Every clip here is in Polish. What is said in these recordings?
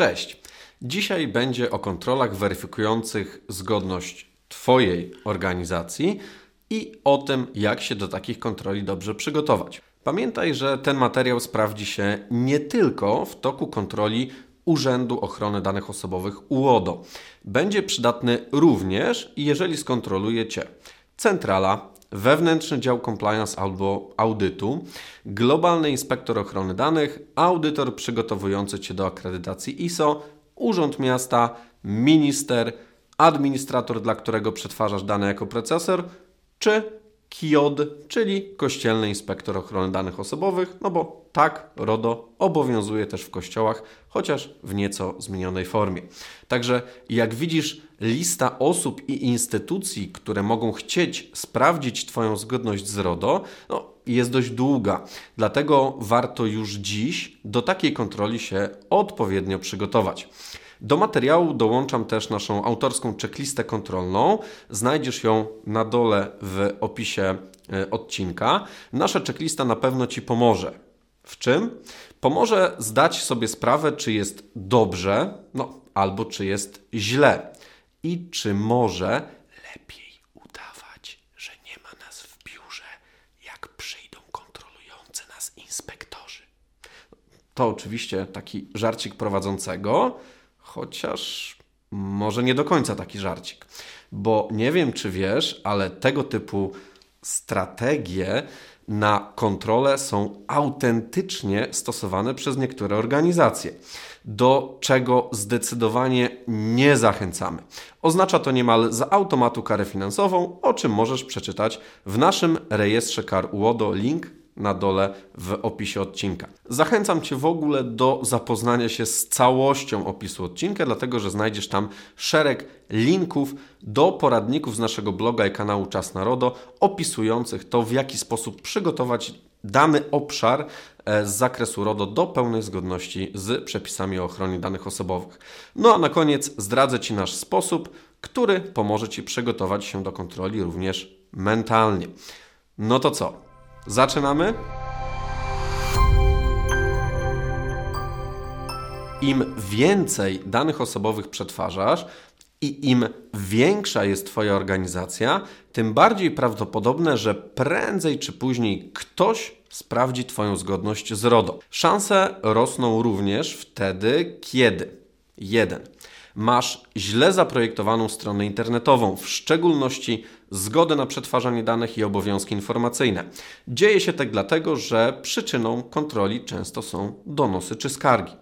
Cześć. Dzisiaj będzie o kontrolach weryfikujących zgodność Twojej organizacji i o tym, jak się do takich kontroli dobrze przygotować. Pamiętaj, że ten materiał sprawdzi się nie tylko w toku kontroli Urzędu Ochrony Danych Osobowych UODO. Będzie przydatny również, jeżeli skontroluje Cię centrala, wewnętrzny dział compliance albo audytu, globalny inspektor ochrony danych, audytor przygotowujący Cię do akredytacji ISO, urząd miasta, minister, administrator, dla którego przetwarzasz dane jako procesor, czy KIOD, czyli Kościelny Inspektor Ochrony Danych Osobowych, no bo tak RODO obowiązuje też w kościołach, chociaż w nieco zmienionej formie. Także jak widzisz, lista osób i instytucji, które mogą chcieć sprawdzić Twoją zgodność z RODO, no, jest dość długa. Dlatego warto już dziś do takiej kontroli się odpowiednio przygotować. Do materiału dołączam też naszą autorską checklistę kontrolną. Znajdziesz ją na dole w opisie e, odcinka. Nasza checklista na pewno Ci pomoże. W czym? Pomoże zdać sobie sprawę, czy jest dobrze, no albo czy jest źle. I czy może lepiej udawać, że nie ma nas w biurze, jak przyjdą kontrolujący nas inspektorzy. To oczywiście taki żarcik prowadzącego chociaż może nie do końca taki żarcik. Bo nie wiem, czy wiesz, ale tego typu strategie na kontrolę są autentycznie stosowane przez niektóre organizacje, do czego zdecydowanie nie zachęcamy. Oznacza to niemal z automatu karę finansową, o czym możesz przeczytać w naszym rejestrze kar UODO. Link na dole w opisie odcinka. Zachęcam Cię w ogóle do zapoznania się z całością opisu odcinka, dlatego że znajdziesz tam szereg linków do poradników z naszego bloga i kanału Czas Narodo, opisujących to, w jaki sposób przygotować dany obszar e, z zakresu RODO do pełnej zgodności z przepisami o ochronie danych osobowych. No a na koniec zdradzę Ci nasz sposób, który pomoże Ci przygotować się do kontroli również mentalnie. No to co? Zaczynamy. Im więcej danych osobowych przetwarzasz i im większa jest Twoja organizacja, tym bardziej prawdopodobne, że prędzej czy później ktoś sprawdzi Twoją zgodność z RODO. Szanse rosną również wtedy, kiedy 1 masz źle zaprojektowaną stronę internetową, w szczególności zgodę na przetwarzanie danych i obowiązki informacyjne. Dzieje się tak dlatego, że przyczyną kontroli często są donosy czy skargi.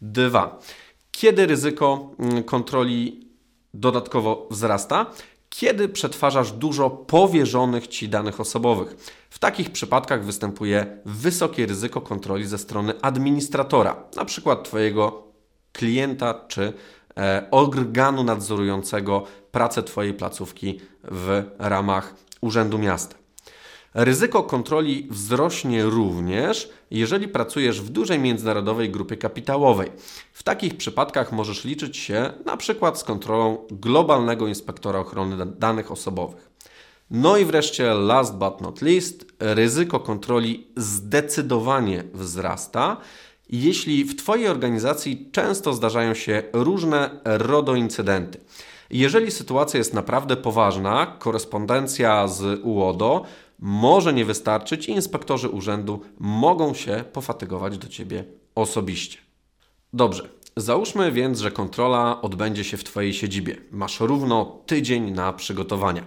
2. Kiedy ryzyko mm, kontroli dodatkowo wzrasta? Kiedy przetwarzasz dużo powierzonych Ci danych osobowych. W takich przypadkach występuje wysokie ryzyko kontroli ze strony administratora, na przykład Twojego klienta czy E, organu nadzorującego pracę Twojej placówki w ramach Urzędu Miasta. Ryzyko kontroli wzrośnie również, jeżeli pracujesz w dużej międzynarodowej grupie kapitałowej. W takich przypadkach możesz liczyć się na przykład z kontrolą globalnego inspektora ochrony danych osobowych. No i wreszcie, last but not least, ryzyko kontroli zdecydowanie wzrasta, jeśli w Twojej organizacji często zdarzają się różne RODO incydenty. Jeżeli sytuacja jest naprawdę poważna, korespondencja z UODO może nie wystarczyć i inspektorzy urzędu mogą się pofatygować do Ciebie osobiście. Dobrze, załóżmy więc, że kontrola odbędzie się w Twojej siedzibie. Masz równo tydzień na przygotowania.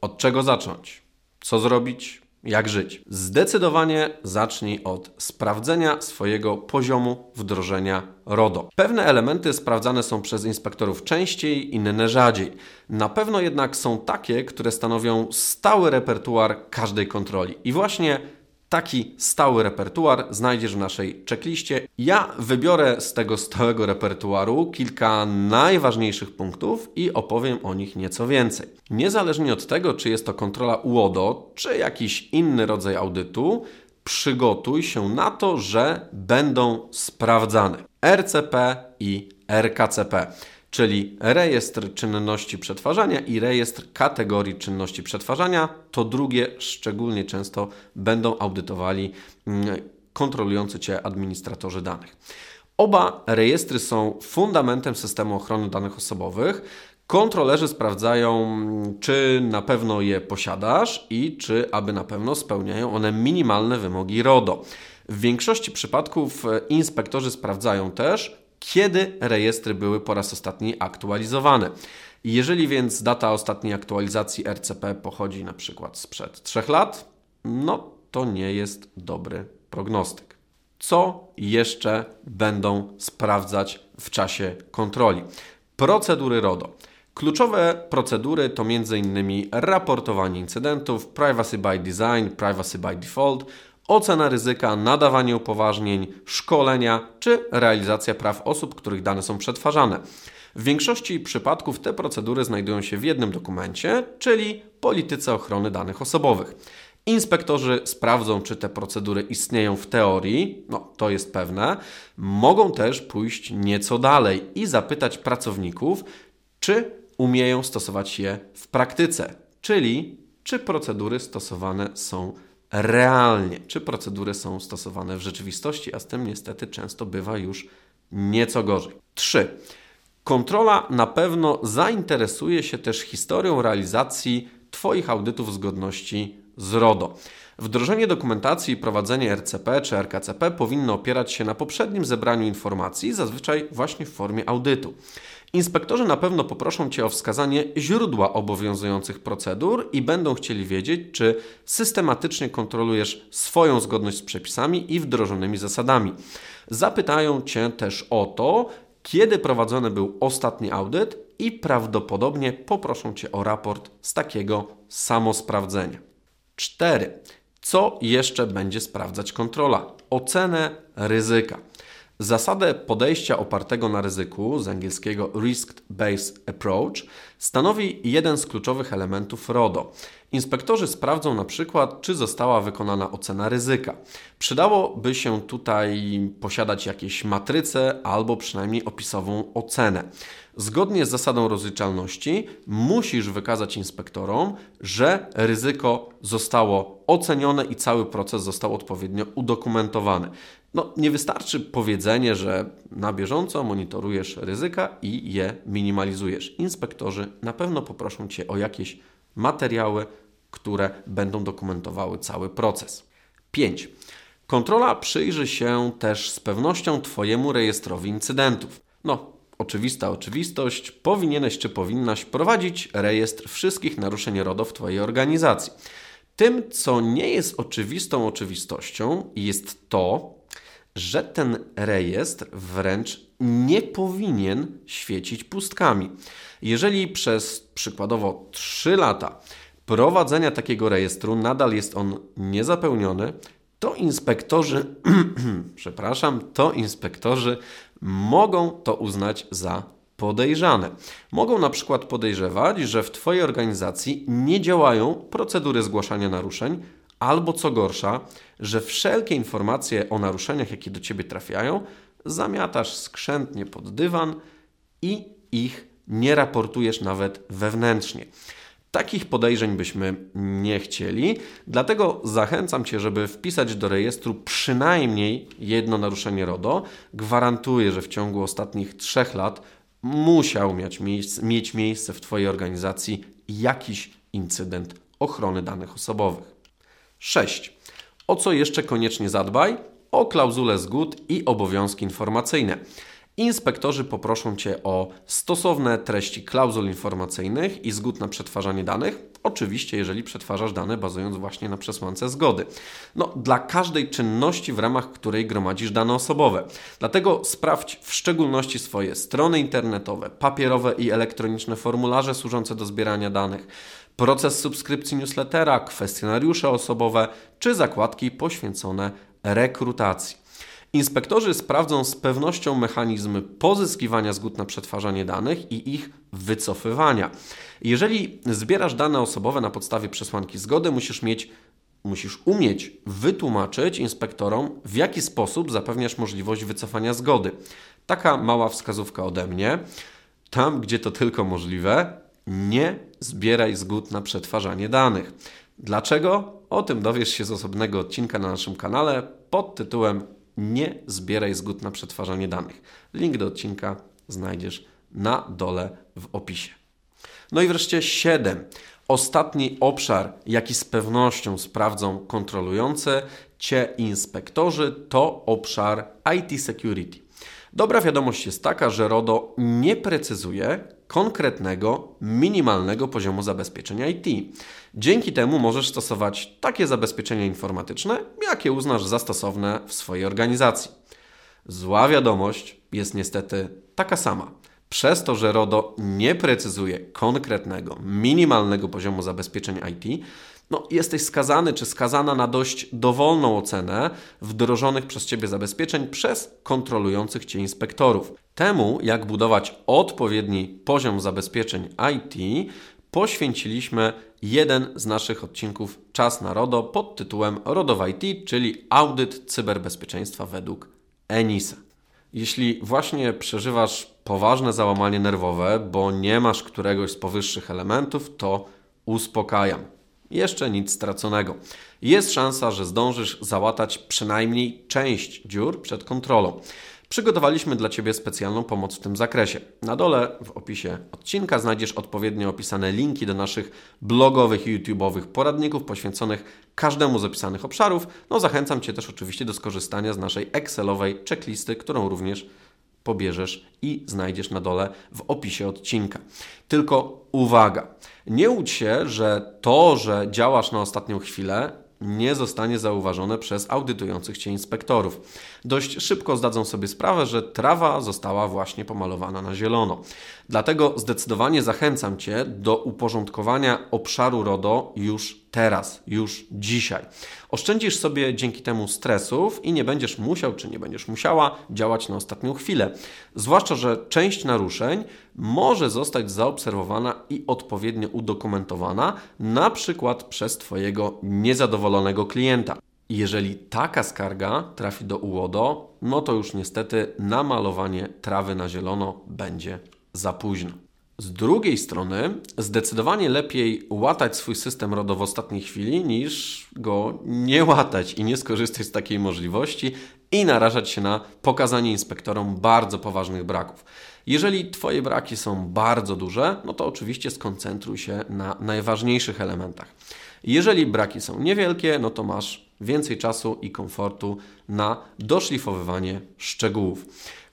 Od czego zacząć? Co zrobić? Jak żyć. Zdecydowanie zacznij od sprawdzenia swojego poziomu wdrożenia RODO. Pewne elementy sprawdzane są przez inspektorów częściej, inne rzadziej. Na pewno jednak są takie, które stanowią stały repertuar każdej kontroli. I właśnie Taki stały repertuar znajdziesz w naszej checkliście. Ja wybiorę z tego stałego repertuaru kilka najważniejszych punktów i opowiem o nich nieco więcej. Niezależnie od tego, czy jest to kontrola UODO, czy jakiś inny rodzaj audytu, przygotuj się na to, że będą sprawdzane RCP i RKCP czyli rejestr czynności przetwarzania i rejestr kategorii czynności przetwarzania. To drugie szczególnie często będą audytowali mm, kontrolujący Cię administratorzy danych. Oba rejestry są fundamentem systemu ochrony danych osobowych. Kontrolerzy sprawdzają, czy na pewno je posiadasz i czy aby na pewno spełniają one minimalne wymogi RODO. W większości przypadków e, inspektorzy sprawdzają też, kiedy rejestry były po raz ostatni aktualizowane. Jeżeli więc data ostatniej aktualizacji RCP pochodzi na przykład sprzed 3 lat, no to nie jest dobry prognostyk. Co jeszcze będą sprawdzać w czasie kontroli? Procedury RODO. Kluczowe procedury to m.in. raportowanie incydentów, privacy by design, privacy by default, ocena ryzyka, nadawanie upoważnień, szkolenia czy realizacja praw osób, których dane są przetwarzane. W większości przypadków te procedury znajdują się w jednym dokumencie, czyli polityce ochrony danych osobowych. Inspektorzy sprawdzą, czy te procedury istnieją w teorii, no to jest pewne. Mogą też pójść nieco dalej i zapytać pracowników, czy umieją stosować je w praktyce, czyli czy procedury stosowane są realnie, czy procedury są stosowane w rzeczywistości, a z tym niestety często bywa już nieco gorzej. 3. Kontrola na pewno zainteresuje się też historią realizacji Twoich audytów zgodności z RODO. Wdrożenie dokumentacji i prowadzenie RCP czy RKCP powinno opierać się na poprzednim zebraniu informacji, zazwyczaj właśnie w formie audytu. Inspektorzy na pewno poproszą Cię o wskazanie źródła obowiązujących procedur i będą chcieli wiedzieć, czy systematycznie kontrolujesz swoją zgodność z przepisami i wdrożonymi zasadami. Zapytają Cię też o to, kiedy prowadzony był ostatni audyt i prawdopodobnie poproszą Cię o raport z takiego samosprawdzenia. 4. Co jeszcze będzie sprawdzać kontrola? Ocenę ryzyka. Zasadę podejścia opartego na ryzyku, z angielskiego Risk-Based Approach, stanowi jeden z kluczowych elementów RODO. Inspektorzy sprawdzą na przykład, czy została wykonana ocena ryzyka. Przydałoby się tutaj posiadać jakieś matryce albo przynajmniej opisową ocenę. Zgodnie z zasadą rozliczalności musisz wykazać inspektorom, że ryzyko zostało ocenione i cały proces został odpowiednio udokumentowany. No, nie wystarczy powiedzenie, że na bieżąco monitorujesz ryzyka i je minimalizujesz. Inspektorzy na pewno poproszą Cię o jakieś materiały, które będą dokumentowały cały proces. 5. Kontrola przyjrzy się też z pewnością Twojemu rejestrowi incydentów. No, oczywista oczywistość, powinieneś czy powinnaś prowadzić rejestr wszystkich naruszeń RODO w Twojej organizacji. Tym, co nie jest oczywistą oczywistością, jest to, że ten rejestr wręcz nie powinien świecić pustkami. Jeżeli przez przykładowo 3 lata prowadzenia takiego rejestru nadal jest on niezapełniony, to inspektorzy, przepraszam, to inspektorzy mogą to uznać za podejrzane. Mogą na przykład podejrzewać, że w Twojej organizacji nie działają procedury zgłaszania naruszeń, albo co gorsza, że wszelkie informacje o naruszeniach, jakie do Ciebie trafiają, zamiatasz skrzętnie pod dywan i ich nie raportujesz nawet wewnętrznie. Takich podejrzeń byśmy nie chcieli, dlatego zachęcam Cię, żeby wpisać do rejestru przynajmniej jedno naruszenie RODO. Gwarantuję, że w ciągu ostatnich trzech lat musiał mieć miejsce, mieć miejsce w Twojej organizacji jakiś incydent ochrony danych osobowych. 6. O co jeszcze koniecznie zadbaj? O klauzulę zgód i obowiązki informacyjne. Inspektorzy poproszą Cię o stosowne treści klauzul informacyjnych i zgód na przetwarzanie danych. Oczywiście, jeżeli przetwarzasz dane bazując właśnie na przesłance zgody. No, dla każdej czynności, w ramach której gromadzisz dane osobowe. Dlatego sprawdź w szczególności swoje strony internetowe, papierowe i elektroniczne formularze służące do zbierania danych, proces subskrypcji newslettera, kwestionariusze osobowe czy zakładki poświęcone rekrutacji. Inspektorzy sprawdzą z pewnością mechanizmy pozyskiwania zgód na przetwarzanie danych i ich wycofywania. Jeżeli zbierasz dane osobowe na podstawie przesłanki zgody, musisz mieć musisz umieć wytłumaczyć inspektorom, w jaki sposób zapewniasz możliwość wycofania zgody. Taka mała wskazówka ode mnie. Tam, gdzie to tylko możliwe, nie zbieraj zgód na przetwarzanie danych. Dlaczego? O tym dowiesz się z osobnego odcinka na naszym kanale pod tytułem nie zbieraj zgód na przetwarzanie danych. Link do odcinka znajdziesz na dole w opisie. No i wreszcie 7. Ostatni obszar, jaki z pewnością sprawdzą kontrolujące Cię inspektorzy, to obszar IT Security. Dobra wiadomość jest taka, że RODO nie precyzuje konkretnego, minimalnego poziomu zabezpieczenia IT. Dzięki temu możesz stosować takie zabezpieczenia informatyczne, jakie uznasz za stosowne w swojej organizacji. Zła wiadomość jest niestety taka sama. Przez to, że RODO nie precyzuje konkretnego, minimalnego poziomu zabezpieczeń IT, no, jesteś skazany czy skazana na dość dowolną ocenę wdrożonych przez Ciebie zabezpieczeń przez kontrolujących Cię inspektorów. Temu, jak budować odpowiedni poziom zabezpieczeń IT, poświęciliśmy jeden z naszych odcinków Czas na RODO pod tytułem RODO IT, czyli Audyt Cyberbezpieczeństwa według ENISA. Jeśli właśnie przeżywasz poważne załamanie nerwowe, bo nie masz któregoś z powyższych elementów, to uspokajam. Jeszcze nic straconego. Jest szansa, że zdążysz załatać przynajmniej część dziur przed kontrolą. Przygotowaliśmy dla Ciebie specjalną pomoc w tym zakresie. Na dole w opisie odcinka znajdziesz odpowiednio opisane linki do naszych blogowych i YouTube'owych poradników poświęconych każdemu z opisanych obszarów. No zachęcam Cię też oczywiście do skorzystania z naszej Excelowej checklisty, którą również pobierzesz i znajdziesz na dole w opisie odcinka. Tylko uwaga, nie łudź się, że to, że działasz na ostatnią chwilę, nie zostanie zauważone przez audytujących Cię inspektorów. Dość szybko zdadzą sobie sprawę, że trawa została właśnie pomalowana na zielono. Dlatego zdecydowanie zachęcam Cię do uporządkowania obszaru RODO już teraz, już dzisiaj. Oszczędzisz sobie dzięki temu stresów i nie będziesz musiał czy nie będziesz musiała działać na ostatnią chwilę. Zwłaszcza, że część naruszeń może zostać zaobserwowana i odpowiednio udokumentowana, na przykład przez Twojego niezadowolonego klienta. Jeżeli taka skarga trafi do UODO, no to już niestety namalowanie trawy na zielono będzie za późno. Z drugiej strony, zdecydowanie lepiej łatać swój system RODO w ostatniej chwili, niż go nie łatać i nie skorzystać z takiej możliwości i narażać się na pokazanie inspektorom bardzo poważnych braków. Jeżeli Twoje braki są bardzo duże, no to oczywiście skoncentruj się na najważniejszych elementach. Jeżeli braki są niewielkie, no to masz więcej czasu i komfortu na doszlifowywanie szczegółów.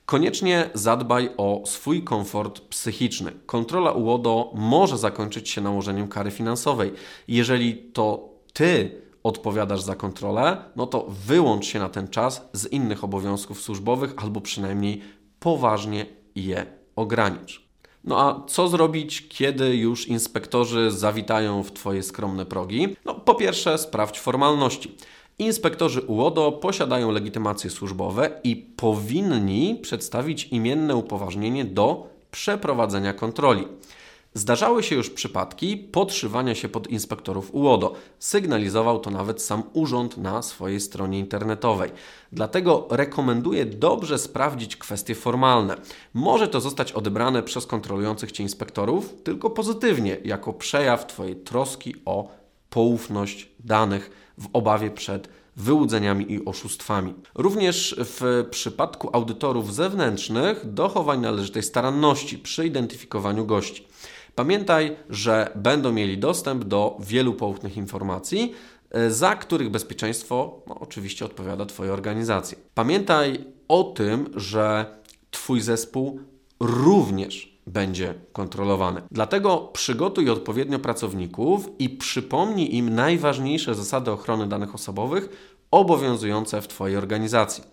Koniecznie zadbaj o swój komfort psychiczny. Kontrola UODO może zakończyć się nałożeniem kary finansowej. Jeżeli to Ty odpowiadasz za kontrolę, no to wyłącz się na ten czas z innych obowiązków służbowych albo przynajmniej poważnie je ogranicz. No a co zrobić, kiedy już inspektorzy zawitają w Twoje skromne progi? No po pierwsze, sprawdź formalności. Inspektorzy UODO posiadają legitymacje służbowe i powinni przedstawić imienne upoważnienie do przeprowadzenia kontroli. Zdarzały się już przypadki podszywania się pod inspektorów UODO. Sygnalizował to nawet sam urząd na swojej stronie internetowej. Dlatego rekomenduję dobrze sprawdzić kwestie formalne. Może to zostać odebrane przez kontrolujących Cię inspektorów tylko pozytywnie, jako przejaw Twojej troski o poufność danych w obawie przed wyłudzeniami i oszustwami. Również w przypadku audytorów zewnętrznych dochowań należytej staranności przy identyfikowaniu gości. Pamiętaj, że będą mieli dostęp do wielu poufnych informacji, e, za których bezpieczeństwo no, oczywiście odpowiada Twoja organizacja. Pamiętaj o tym, że Twój zespół również będzie kontrolowany. Dlatego przygotuj odpowiednio pracowników i przypomnij im najważniejsze zasady ochrony danych osobowych obowiązujące w Twojej organizacji.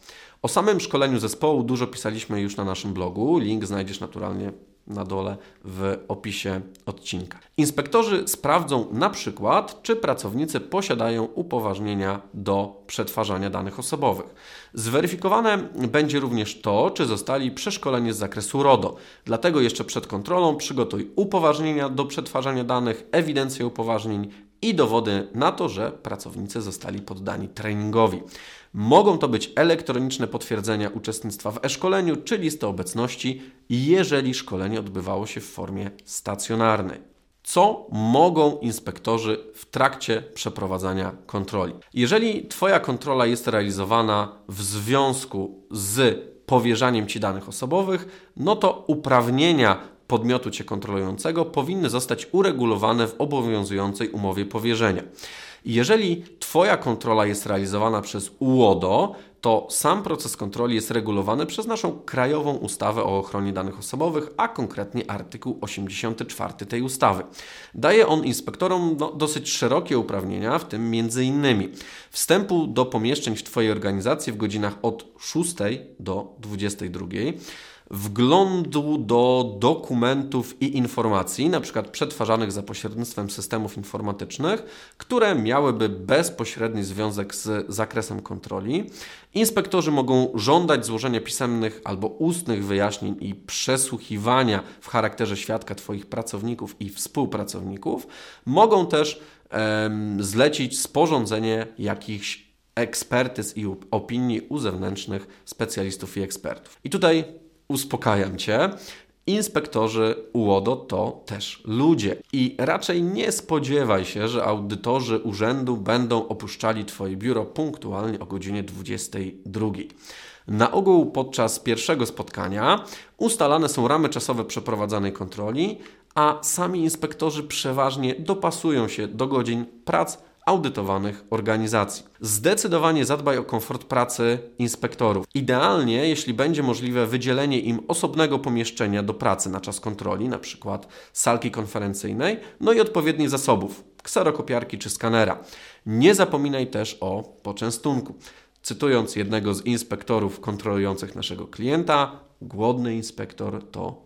O samym szkoleniu zespołu dużo pisaliśmy już na naszym blogu. Link znajdziesz naturalnie na dole w opisie odcinka. Inspektorzy sprawdzą na przykład, czy pracownicy posiadają upoważnienia do przetwarzania danych osobowych. Zweryfikowane będzie również to, czy zostali przeszkoleni z zakresu RODO. Dlatego jeszcze przed kontrolą przygotuj upoważnienia do przetwarzania danych, ewidencję upoważnień i dowody na to, że pracownicy zostali poddani treningowi. Mogą to być elektroniczne potwierdzenia uczestnictwa w e-szkoleniu czy listy obecności, jeżeli szkolenie odbywało się w formie stacjonarnej. co mogą inspektorzy w trakcie przeprowadzania kontroli. Jeżeli Twoja kontrola jest realizowana w związku z powierzaniem Ci danych osobowych, no to uprawnienia podmiotu Cię kontrolującego powinny zostać uregulowane w obowiązującej umowie powierzenia. Jeżeli Twoja kontrola jest realizowana przez UODO, to sam proces kontroli jest regulowany przez naszą krajową ustawę o ochronie danych osobowych, a konkretnie artykuł 84 tej ustawy. Daje on inspektorom no, dosyć szerokie uprawnienia, w tym m.in. wstępu do pomieszczeń w Twojej organizacji w godzinach od 6 do 22 wglądu do dokumentów i informacji, na przykład przetwarzanych za pośrednictwem systemów informatycznych, które miałyby bezpośredni związek z zakresem kontroli. Inspektorzy mogą żądać złożenia pisemnych albo ustnych wyjaśnień i przesłuchiwania w charakterze świadka Twoich pracowników i współpracowników. Mogą też zlecić sporządzenie jakichś ekspertyz i opinii u zewnętrznych specjalistów i ekspertów. I tutaj uspokajam Cię, Inspektorzy UODO to też ludzie i raczej nie spodziewaj się, że audytorzy urzędu będą opuszczali Twoje biuro punktualnie o godzinie 22. Na ogół podczas pierwszego spotkania ustalane są ramy czasowe przeprowadzanej kontroli, a sami inspektorzy przeważnie dopasują się do godzin prac audytowanych organizacji. Zdecydowanie zadbaj o komfort pracy inspektorów. Idealnie, jeśli będzie możliwe wydzielenie im osobnego pomieszczenia do pracy na czas kontroli, np. salki konferencyjnej, no i odpowiednich zasobów, kserokopiarki czy skanera. Nie zapominaj też o poczęstunku. Cytując jednego z inspektorów kontrolujących naszego klienta, głodny inspektor to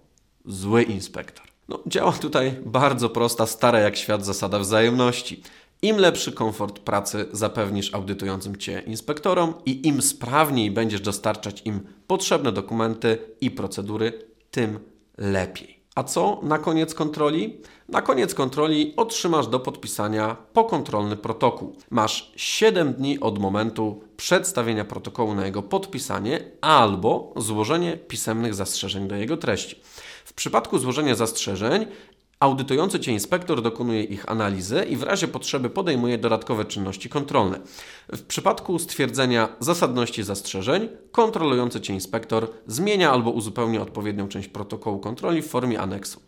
zły inspektor. No, działa tutaj bardzo prosta, stara jak świat zasada wzajemności. Im lepszy komfort pracy zapewnisz audytującym Cię inspektorom i im sprawniej będziesz dostarczać im potrzebne dokumenty i procedury, tym lepiej. A co na koniec kontroli? Na koniec kontroli otrzymasz do podpisania pokontrolny protokół. Masz 7 dni od momentu przedstawienia protokołu na jego podpisanie albo złożenie pisemnych zastrzeżeń do jego treści. W przypadku złożenia zastrzeżeń Audytujący Cię inspektor dokonuje ich analizy i w razie potrzeby podejmuje dodatkowe czynności kontrolne. W przypadku stwierdzenia zasadności zastrzeżeń, kontrolujący Cię inspektor zmienia albo uzupełnia odpowiednią część protokołu kontroli w formie aneksu.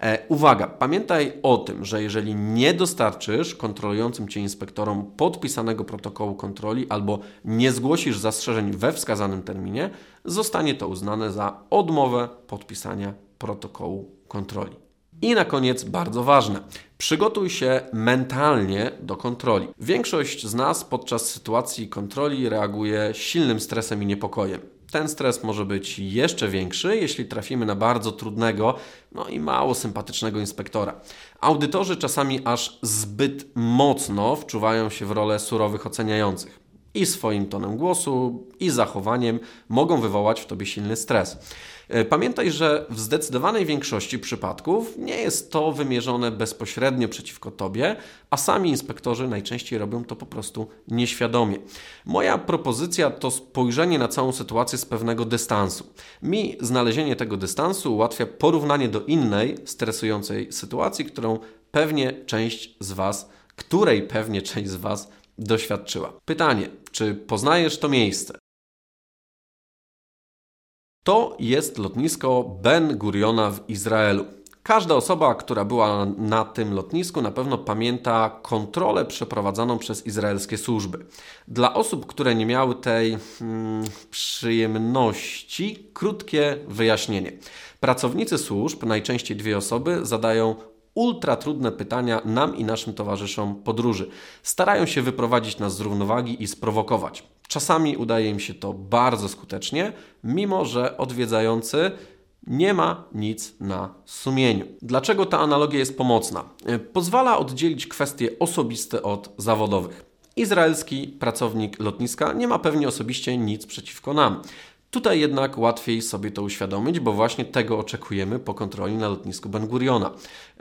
E, uwaga, pamiętaj o tym, że jeżeli nie dostarczysz kontrolującym Cię inspektorom podpisanego protokołu kontroli albo nie zgłosisz zastrzeżeń we wskazanym terminie, zostanie to uznane za odmowę podpisania protokołu kontroli. I na koniec bardzo ważne. Przygotuj się mentalnie do kontroli. Większość z nas podczas sytuacji kontroli reaguje silnym stresem i niepokojem. Ten stres może być jeszcze większy, jeśli trafimy na bardzo trudnego, no i mało sympatycznego inspektora. Audytorzy czasami aż zbyt mocno wczuwają się w rolę surowych oceniających. I swoim tonem głosu, i zachowaniem mogą wywołać w tobie silny stres. E, pamiętaj, że w zdecydowanej większości przypadków nie jest to wymierzone bezpośrednio przeciwko Tobie, a sami inspektorzy najczęściej robią to po prostu nieświadomie. Moja propozycja to spojrzenie na całą sytuację z pewnego dystansu. Mi znalezienie tego dystansu ułatwia porównanie do innej stresującej sytuacji, którą pewnie część z Was, której pewnie część z Was doświadczyła. Pytanie, czy poznajesz to miejsce? To jest lotnisko Ben Guriona w Izraelu. Każda osoba, która była na tym lotnisku, na pewno pamięta kontrolę przeprowadzaną przez izraelskie służby. Dla osób, które nie miały tej hmm, przyjemności, krótkie wyjaśnienie. Pracownicy służb, najczęściej dwie osoby, zadają ultra trudne pytania nam i naszym towarzyszom podróży. Starają się wyprowadzić nas z równowagi i sprowokować. Czasami udaje im się to bardzo skutecznie, mimo że odwiedzający nie ma nic na sumieniu. Dlaczego ta analogia jest pomocna? Pozwala oddzielić kwestie osobiste od zawodowych. Izraelski pracownik lotniska nie ma pewnie osobiście nic przeciwko nam. Tutaj jednak łatwiej sobie to uświadomić, bo właśnie tego oczekujemy po kontroli na lotnisku Ben Guriona.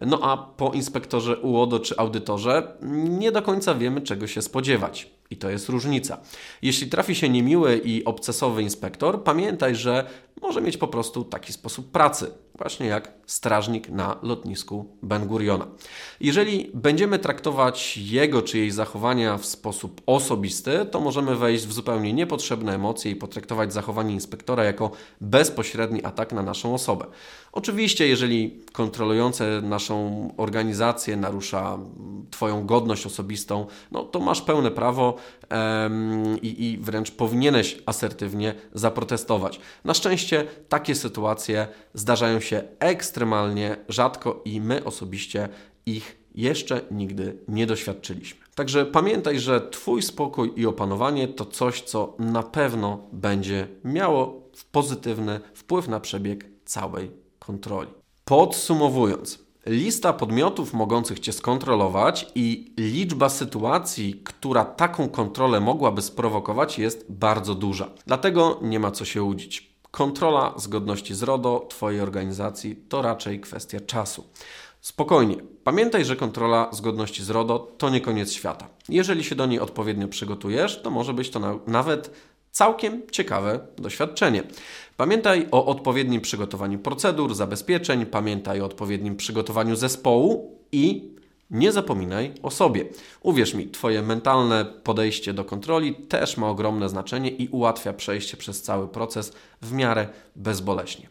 No a po inspektorze UODO czy audytorze nie do końca wiemy, czego się spodziewać. I to jest różnica. Jeśli trafi się niemiły i obcesowy inspektor, pamiętaj, że może mieć po prostu taki sposób pracy, właśnie jak strażnik na lotnisku Ben Guriona. Jeżeli będziemy traktować jego czy jej zachowania w sposób osobisty, to możemy wejść w zupełnie niepotrzebne emocje i potraktować zachowanie inspektora jako bezpośredni atak na naszą osobę. Oczywiście, jeżeli kontrolujące naszą organizację narusza Twoją godność osobistą, no to masz pełne prawo em, i, i wręcz powinieneś asertywnie zaprotestować. Na szczęście takie sytuacje zdarzają się ekstremalnie rzadko i my osobiście ich jeszcze nigdy nie doświadczyliśmy. Także pamiętaj, że Twój spokój i opanowanie to coś, co na pewno będzie miało pozytywny wpływ na przebieg całej kontroli. Podsumowując, lista podmiotów mogących Cię skontrolować i liczba sytuacji, która taką kontrolę mogłaby sprowokować, jest bardzo duża. Dlatego nie ma co się łudzić. Kontrola zgodności z RODO Twojej organizacji to raczej kwestia czasu. Spokojnie, pamiętaj, że kontrola zgodności z RODO to nie koniec świata. Jeżeli się do niej odpowiednio przygotujesz, to może być to na, nawet całkiem ciekawe doświadczenie. Pamiętaj o odpowiednim przygotowaniu procedur, zabezpieczeń, pamiętaj o odpowiednim przygotowaniu zespołu i nie zapominaj o sobie. Uwierz mi, Twoje mentalne podejście do kontroli też ma ogromne znaczenie i ułatwia przejście przez cały proces w miarę bezboleśnie.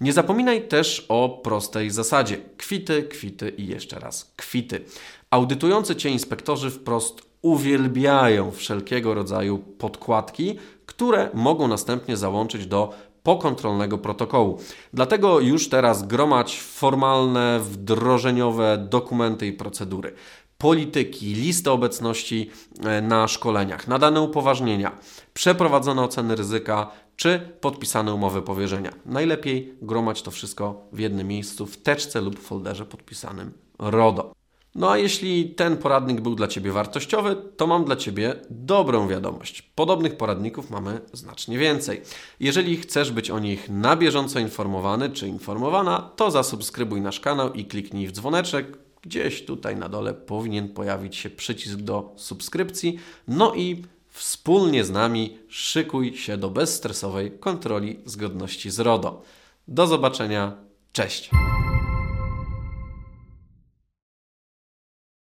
Nie zapominaj też o prostej zasadzie: kwity, kwity i jeszcze raz kwity. Audytujący Cię inspektorzy wprost uwielbiają wszelkiego rodzaju podkładki, które mogą następnie załączyć do pokontrolnego protokołu. Dlatego już teraz gromać formalne, wdrożeniowe dokumenty i procedury. Polityki, listę obecności e, na szkoleniach, nadane upoważnienia, przeprowadzone oceny ryzyka czy podpisane umowy powierzenia. Najlepiej gromać to wszystko w jednym miejscu, w teczce lub folderze podpisanym RODO. No a jeśli ten poradnik był dla Ciebie wartościowy, to mam dla Ciebie dobrą wiadomość. Podobnych poradników mamy znacznie więcej. Jeżeli chcesz być o nich na bieżąco informowany czy informowana, to zasubskrybuj nasz kanał i kliknij w dzwoneczek. Gdzieś tutaj na dole powinien pojawić się przycisk do subskrypcji. No i wspólnie z nami szykuj się do bezstresowej kontroli zgodności z RODO. Do zobaczenia. Cześć!